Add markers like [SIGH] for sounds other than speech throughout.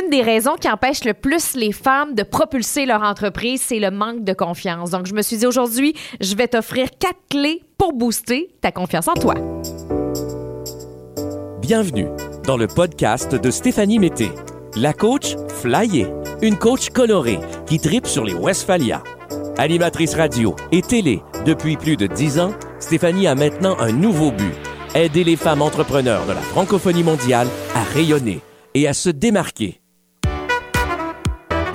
L'une des raisons qui empêche le plus les femmes de propulser leur entreprise, c'est le manque de confiance. Donc, je me suis dit aujourd'hui, je vais t'offrir quatre clés pour booster ta confiance en toi. Bienvenue dans le podcast de Stéphanie Mété, la coach flyée, une coach colorée qui tripe sur les Westphalia. Animatrice radio et télé depuis plus de dix ans, Stéphanie a maintenant un nouveau but aider les femmes entrepreneurs de la francophonie mondiale à rayonner et à se démarquer.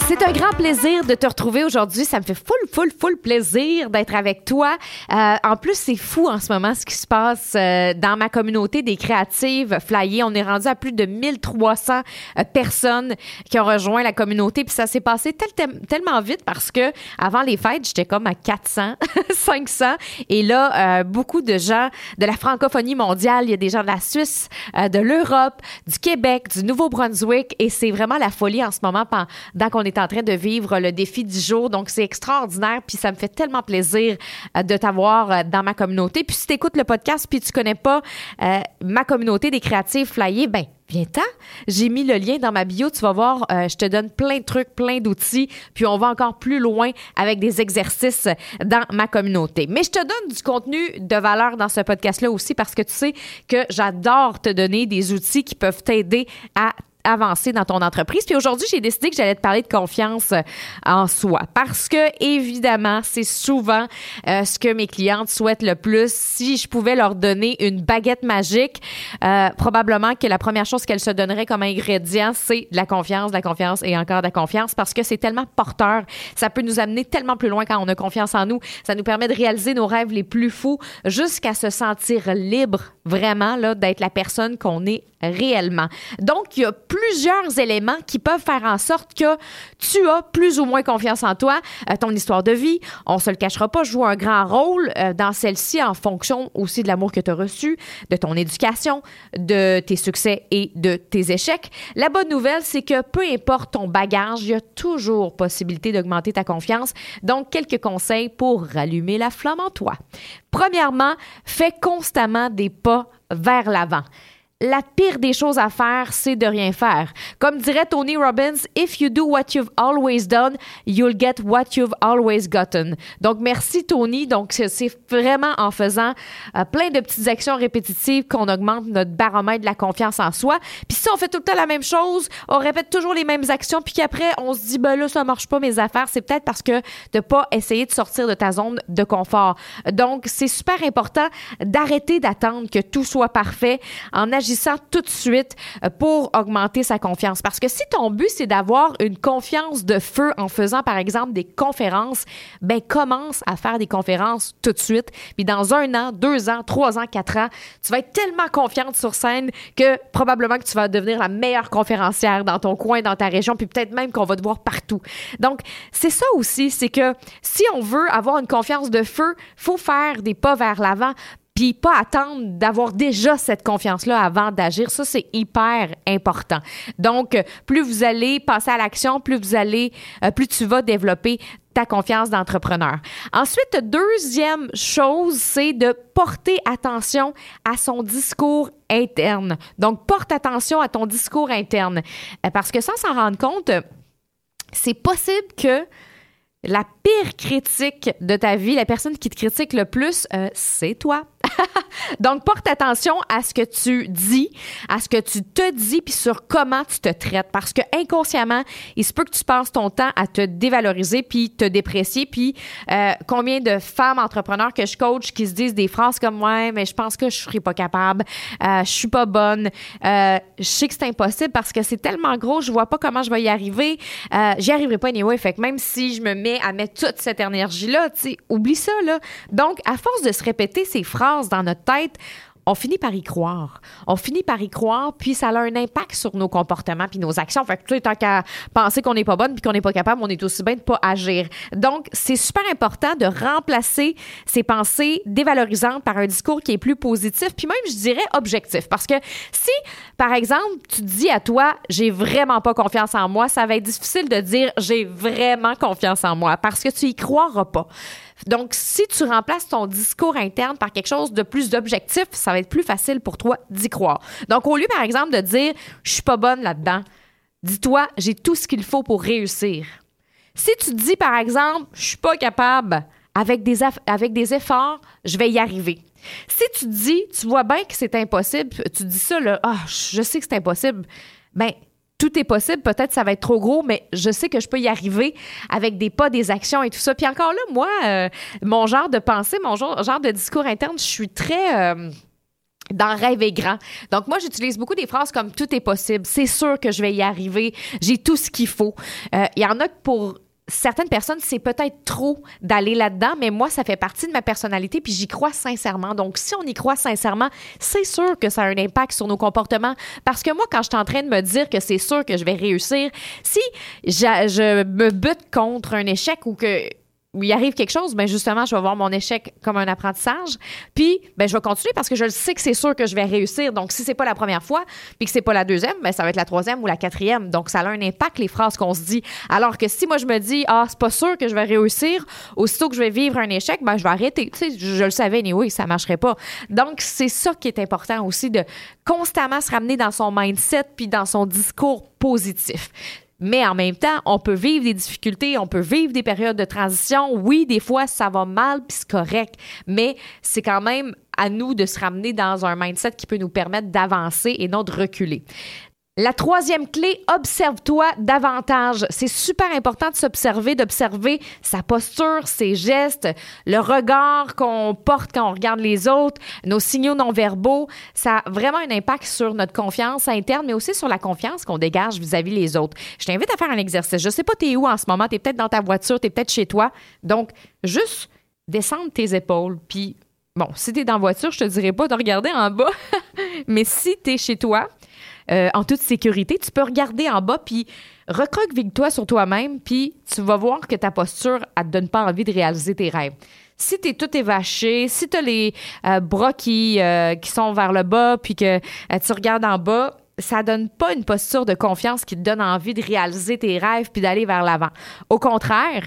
C'est un grand plaisir de te retrouver aujourd'hui. Ça me fait full, full, full plaisir d'être avec toi. Euh, en plus, c'est fou en ce moment ce qui se passe euh, dans ma communauté des créatives flyées. On est rendu à plus de 1300 euh, personnes qui ont rejoint la communauté. Puis ça s'est passé tellement vite parce que avant les fêtes, j'étais comme à 400, 500. [LAUGHS] Et là, beaucoup de gens de la francophonie mondiale. Il y a des gens de la Suisse, de l'Europe, du Québec, du Nouveau-Brunswick. Et c'est vraiment la folie en ce moment pendant qu'on est en train de vivre le défi du jour. Donc, c'est extraordinaire. Puis, ça me fait tellement plaisir euh, de t'avoir euh, dans ma communauté. Puis, si tu écoutes le podcast puis tu connais pas euh, ma communauté des créatifs flyés, ben Viens-t'en. J'ai mis le lien dans ma bio. Tu vas voir, je te donne plein de trucs, plein d'outils. Puis on va encore plus loin avec des exercices dans ma communauté. Mais je te donne du contenu de valeur dans ce podcast-là aussi parce que tu sais que j'adore te donner des outils qui peuvent t'aider à avancer dans ton entreprise. Puis aujourd'hui, j'ai décidé que j'allais te parler de confiance euh, en soi parce que évidemment, c'est souvent euh, ce que mes clientes souhaitent le plus. Si je pouvais leur donner une baguette magique, euh, probablement que la première chose qu'elles se donneraient comme ingrédient, c'est la confiance, la confiance et encore de la confiance parce que c'est tellement porteur. Ça peut nous amener tellement plus loin quand on a confiance en nous. Ça nous permet de réaliser nos rêves les plus fous jusqu'à se sentir libre vraiment là d'être la personne qu'on est réellement. Donc, il y a plusieurs éléments qui peuvent faire en sorte que tu as plus ou moins confiance en toi. Euh, ton histoire de vie, on se le cachera pas, joue un grand rôle euh, dans celle-ci en fonction aussi de l'amour que tu as reçu, de ton éducation, de tes succès et de tes échecs. La bonne nouvelle, c'est que peu importe ton bagage, il y a toujours possibilité d'augmenter ta confiance. Donc, quelques conseils pour rallumer la flamme en toi. Premièrement, fais constamment des pas vers l'avant la pire des choses à faire, c'est de rien faire. Comme dirait Tony Robbins, if you do what you've always done, you'll get what you've always gotten. Donc merci Tony. Donc c'est vraiment en faisant euh, plein de petites actions répétitives qu'on augmente notre baromètre de la confiance en soi. Puis si on fait tout le temps la même chose, on répète toujours les mêmes actions, puis qu'après on se dit ben là ça marche pas mes affaires, c'est peut-être parce que de pas essayer de sortir de ta zone de confort. Donc c'est super important d'arrêter d'attendre que tout soit parfait en agissant tout de suite euh, pour augmenter sa confiance. Parce que si ton but, c'est d'avoir une confiance de feu en faisant, par exemple, des conférences, ben commence à faire des conférences tout de suite. Puis dans un an, deux ans, trois ans, quatre ans, tu vas être tellement confiante sur scène que probablement que tu vas devenir la meilleure conférencière dans ton coin, dans ta région, puis peut-être même qu'on va te voir partout. Donc, c'est ça aussi, c'est que si on veut avoir une confiance de feu, faut faire des pas vers l'avant puis pas attendre d'avoir déjà cette confiance-là avant d'agir. Ça, c'est hyper important. Donc, plus vous allez passer à l'action, plus vous allez, euh, plus tu vas développer ta confiance d'entrepreneur. Ensuite, deuxième chose, c'est de porter attention à son discours interne. Donc, porte attention à ton discours interne. Euh, parce que sans s'en rendre compte, c'est possible que la pire critique de ta vie, la personne qui te critique le plus, euh, c'est toi. [LAUGHS] Donc, porte attention à ce que tu dis, à ce que tu te dis, puis sur comment tu te traites. Parce que inconsciemment, il se peut que tu passes ton temps à te dévaloriser, puis te déprécier. Puis, euh, combien de femmes entrepreneurs que je coach qui se disent des phrases comme Ouais, mais je pense que je serai pas capable, euh, je suis pas bonne, euh, je sais que c'est impossible parce que c'est tellement gros, je vois pas comment je vais y arriver, euh, j'y arriverai pas anyway. Fait que même si je me mets à mettre toute cette énergie-là, tu oublie ça, là. Donc, à force de se répéter ces phrases dans notre tête, on finit par y croire. On finit par y croire, puis ça a un impact sur nos comportements puis nos actions. Fait que tu sais, tant qu'à penser qu'on n'est pas bonne puis qu'on n'est pas capable, on est aussi bien de pas agir. Donc, c'est super important de remplacer ces pensées dévalorisantes par un discours qui est plus positif, puis même, je dirais, objectif. Parce que si, par exemple, tu dis à toi, j'ai vraiment pas confiance en moi, ça va être difficile de dire, j'ai vraiment confiance en moi, parce que tu y croiras pas. Donc, si tu remplaces ton discours interne par quelque chose de plus objectif, ça va être plus facile pour toi d'y croire. Donc, au lieu, par exemple, de dire je suis pas bonne là-dedans, dis-toi, j'ai tout ce qu'il faut pour réussir. Si tu dis, par exemple, je suis pas capable, avec des, avec efforts, je vais y arriver. Si tu dis, tu vois bien que c'est impossible, tu dis ça, ah, je sais que c'est impossible, ben tout est possible. Peut-être ça va être trop gros, mais je sais que je peux y arriver avec des pas, des actions et tout ça. Puis encore là, moi, euh, mon genre de pensée, mon genre, de discours interne, je suis très... Euh, dans rêver grand. Donc moi j'utilise beaucoup des phrases comme tout est possible, c'est sûr que je vais y arriver, j'ai tout ce qu'il faut. Euh, il y en a pour certaines personnes, c'est peut-être trop d'aller là-dedans, mais moi, ça fait partie de ma personnalité, puis j'y crois sincèrement. Donc, si on y croit sincèrement, c'est sûr que ça a un impact sur nos comportements. Parce que moi, quand je suis en train de me dire que c'est sûr que je vais réussir, si je, me bute contre un échec ou que il arrive quelque chose, ben justement, je vais voir mon échec comme un apprentissage. Puis, ben je vais continuer parce que je sais que c'est sûr que je vais réussir. Donc, si c'est pas la première fois, puis que c'est pas la deuxième, ben ça va être la troisième ou la quatrième. Donc, ça a un impact les phrases qu'on se dit. Alors que si moi je me dis ah c'est pas sûr que je vais réussir, aussitôt que je vais vivre un échec, ben je vais arrêter. Tu sais, je, le savais anyway, ça marcherait pas. Donc, c'est ça qui est important aussi de constamment se ramener dans son mindset puis dans son discours positif. Mais en même temps, on peut vivre des difficultés, on peut vivre des périodes de transition. Oui, des fois, ça va mal, puis c'est correct. Mais c'est quand même à nous de se ramener dans un mindset qui peut nous permettre d'avancer et non de reculer. La troisième clé, observe-toi davantage. C'est super important de s'observer, d'observer sa posture, ses gestes, le regard qu'on porte quand on regarde les autres, nos signaux non verbaux. Ça a vraiment un impact sur notre confiance interne, mais aussi sur la confiance qu'on dégage vis-à-vis les autres. Je t'invite à faire un exercice. Je sais pas t'es où en ce moment. T'es peut-être dans ta voiture, t'es peut-être chez toi. Donc, juste descendre tes épaules, puis Bon, si t'es dans la voiture, je te dirais pas de regarder en bas, [LAUGHS] mais si t'es chez toi, euh, en toute sécurité. Tu peux regarder en bas, puis recroqueville-toi sur toi-même, puis tu vas voir que ta posture, elle te donne pas envie de réaliser tes rêves. Si tu es tout évaché, si tu as les euh, bras qui, euh, qui sont vers le bas, puis que tu regardes en bas, ça donne pas une posture de confiance qui te donne envie de réaliser tes rêves puis d'aller vers l'avant. Au contraire,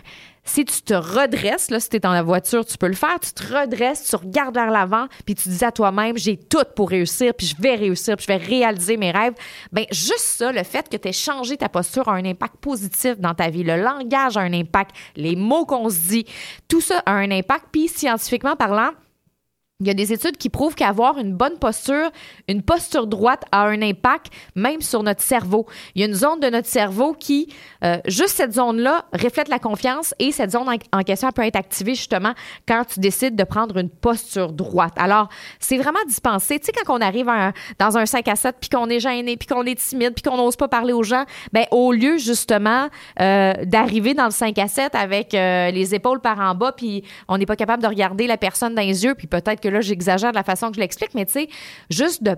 si tu te redresses, là, si tu es dans la voiture, tu peux le faire, tu te redresses, tu regardes vers l'avant, puis tu dis à toi-même, j'ai tout pour réussir, puis je vais réussir, puis je vais réaliser mes rêves. Bien, juste ça, le fait que tu aies changé ta posture a un impact positif dans ta vie. Le langage a un impact, les mots qu'on se dit, tout ça a un impact. Puis scientifiquement parlant, il y a des études qui prouvent qu'avoir une bonne posture, une posture droite a un impact même sur notre cerveau. Il y a une zone de notre cerveau qui, euh, juste cette zone-là, reflète la confiance et cette zone en, question peut être activée justement quand tu décides de prendre une posture droite. Alors, c'est vraiment dispensé. Tu sais, quand on arrive dans un 5 à 7 puis qu'on est gêné, puis qu'on est timide, puis qu'on n'ose pas parler aux gens, ben au lieu justement euh, d'arriver dans le 5 à 7 avec euh, les épaules par en bas, puis on n'est pas capable de regarder la personne dans les yeux, puis peut-être que là, j'exagère de la façon que je l'explique, mais tu sais, juste de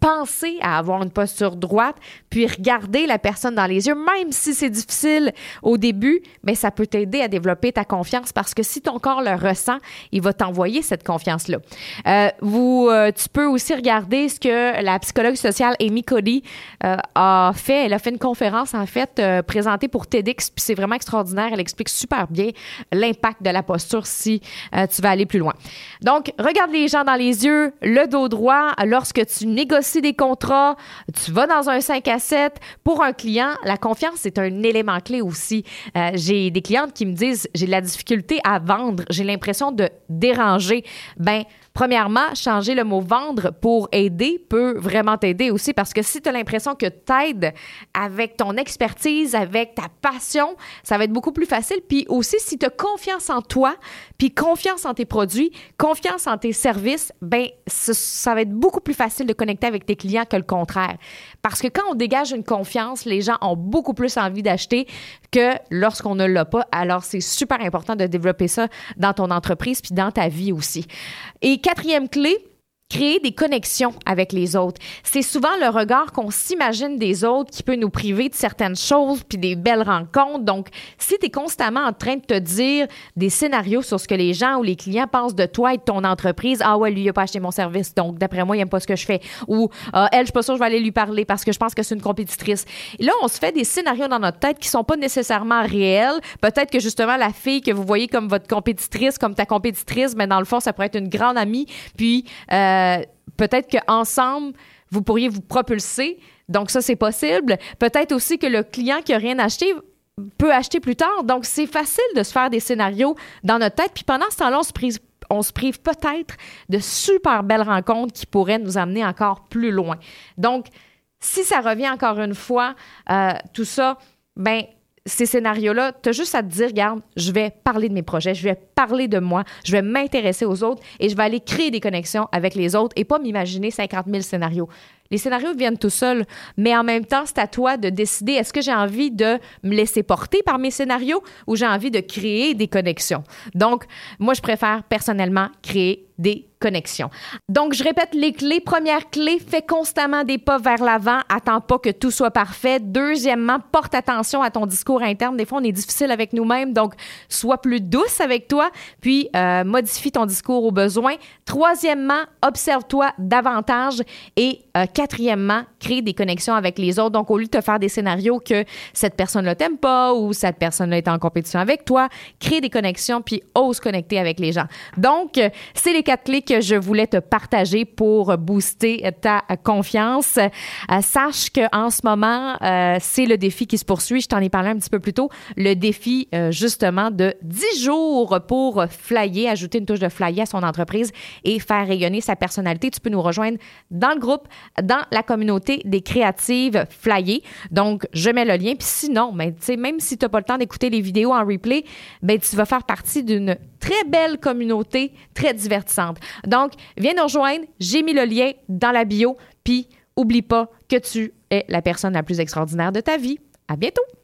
penser à avoir une posture droite, puis regarder la personne dans les yeux, même si c'est difficile au début, mais ça peut t'aider à développer ta confiance parce que si ton corps le ressent, il va t'envoyer cette confiance-là. Euh, euh, tu peux aussi regarder ce que la psychologue sociale Amy Cody euh, a fait. Elle a fait une conférence en fait présentée pour TEDx, puis c'est vraiment extraordinaire. Elle explique super bien l'impact de la posture si tu vas aller plus loin. Donc, regarde les gens dans les yeux, le dos droit lorsque tu négocies négocier des contrats, tu vas dans un 5 à 7. Pour un client, la confiance, c'est un élément clé aussi. Euh, j'ai des clientes qui me disent, j'ai de la difficulté à vendre, j'ai l'impression de déranger. Ben, Premièrement, changer le mot vendre pour aider peut vraiment t'aider aussi parce que si tu as l'impression que t'aides avec ton expertise, avec ta passion, ça va être beaucoup plus facile. Puis aussi, si tu as confiance en toi, puis confiance en tes produits, confiance en tes services, ben ça va être beaucoup plus facile de connecter avec tes clients que le contraire. Parce que quand on dégage une confiance, les gens ont beaucoup plus envie d'acheter que lorsqu'on ne l'a pas. Alors, c'est super important de développer ça dans ton entreprise puis dans ta vie aussi. Et quatrième clé, créer des connexions avec les autres. C'est souvent le regard qu'on s'imagine des autres qui peut nous priver de certaines choses puis des belles rencontres. Donc, si tu es constamment en train de te dire des scénarios sur ce que les gens ou les clients pensent de toi et de ton entreprise, ah ouais, lui, il a pas acheté mon service, donc d'après moi, il aime pas ce que je fais. Ou, ah, elle, je suis pas sûre je vais aller lui parler parce que je pense que c'est une compétitrice. Là, on se fait des scénarios dans notre tête qui sont pas nécessairement réels. Peut-être que justement, la fille que vous voyez comme votre compétitrice, comme ta compétitrice, mais dans le fond, ça pourrait être une grande amie. Puis, euh, euh, peut-être qu'ensemble, vous pourriez vous propulser Donc ça, c'est possible. Peut-être aussi que le client qui a rien acheté peut acheter plus tard. Donc, c'est facile de se faire des scénarios dans notre tête. Puis pendant ce temps-là, on se prive, on se prive peut-être de super belles rencontres qui pourraient nous amener encore plus loin. Donc, si ça revient encore une fois, euh, tout ça, ben ces scénarios-là, tu as juste à te dire, regarde, je vais parler de mes projets, je vais parler de moi, je vais m'intéresser aux autres et je vais aller créer des connexions avec les autres et pas m'imaginer 50 000 scénarios. Les scénarios viennent tout seuls, mais en même temps, c'est à toi de décider est-ce que j'ai envie de me laisser porter par mes scénarios ou j'ai envie de créer des connexions? Donc, moi, je préfère personnellement créer des connexions. Donc, je répète les clés. Première clé, fais constamment des pas vers l'avant. Attends pas que tout soit parfait. Deuxièmement, porte attention à ton discours interne. Des fois, on est difficile avec nous-mêmes, donc sois plus douce avec toi, puis euh, modifie ton discours au besoin. Troisièmement, observe-toi davantage. Et euh, quatrièmement, crée des connexions avec les autres. Donc, au lieu de te faire des scénarios que cette personne-là t'aime pas ou cette personne-là est en compétition avec toi, crée des connexions puis ose connecter avec les gens. Donc, c'est les quatre clés que je voulais te partager pour booster ta confiance. Euh, sache qu'en ce moment, euh, c'est le défi qui se poursuit. Je t'en ai parlé un petit peu plus tôt. Le défi, euh, justement, de 10 jours pour flyer, ajouter une touche de flyer à son entreprise et faire rayonner sa personnalité. Tu peux nous rejoindre dans le groupe, dans la communauté des créatives flyées. Donc, je mets le lien. Puis sinon, ben, même si tu n'as pas le temps d'écouter les vidéos en replay, ben, tu vas faire partie d'une très belle communauté, très divertissante. Donc, viens nous rejoindre. J'ai mis le lien dans la bio. Puis, oublie pas que tu es la personne la plus extraordinaire de ta vie. À bientôt!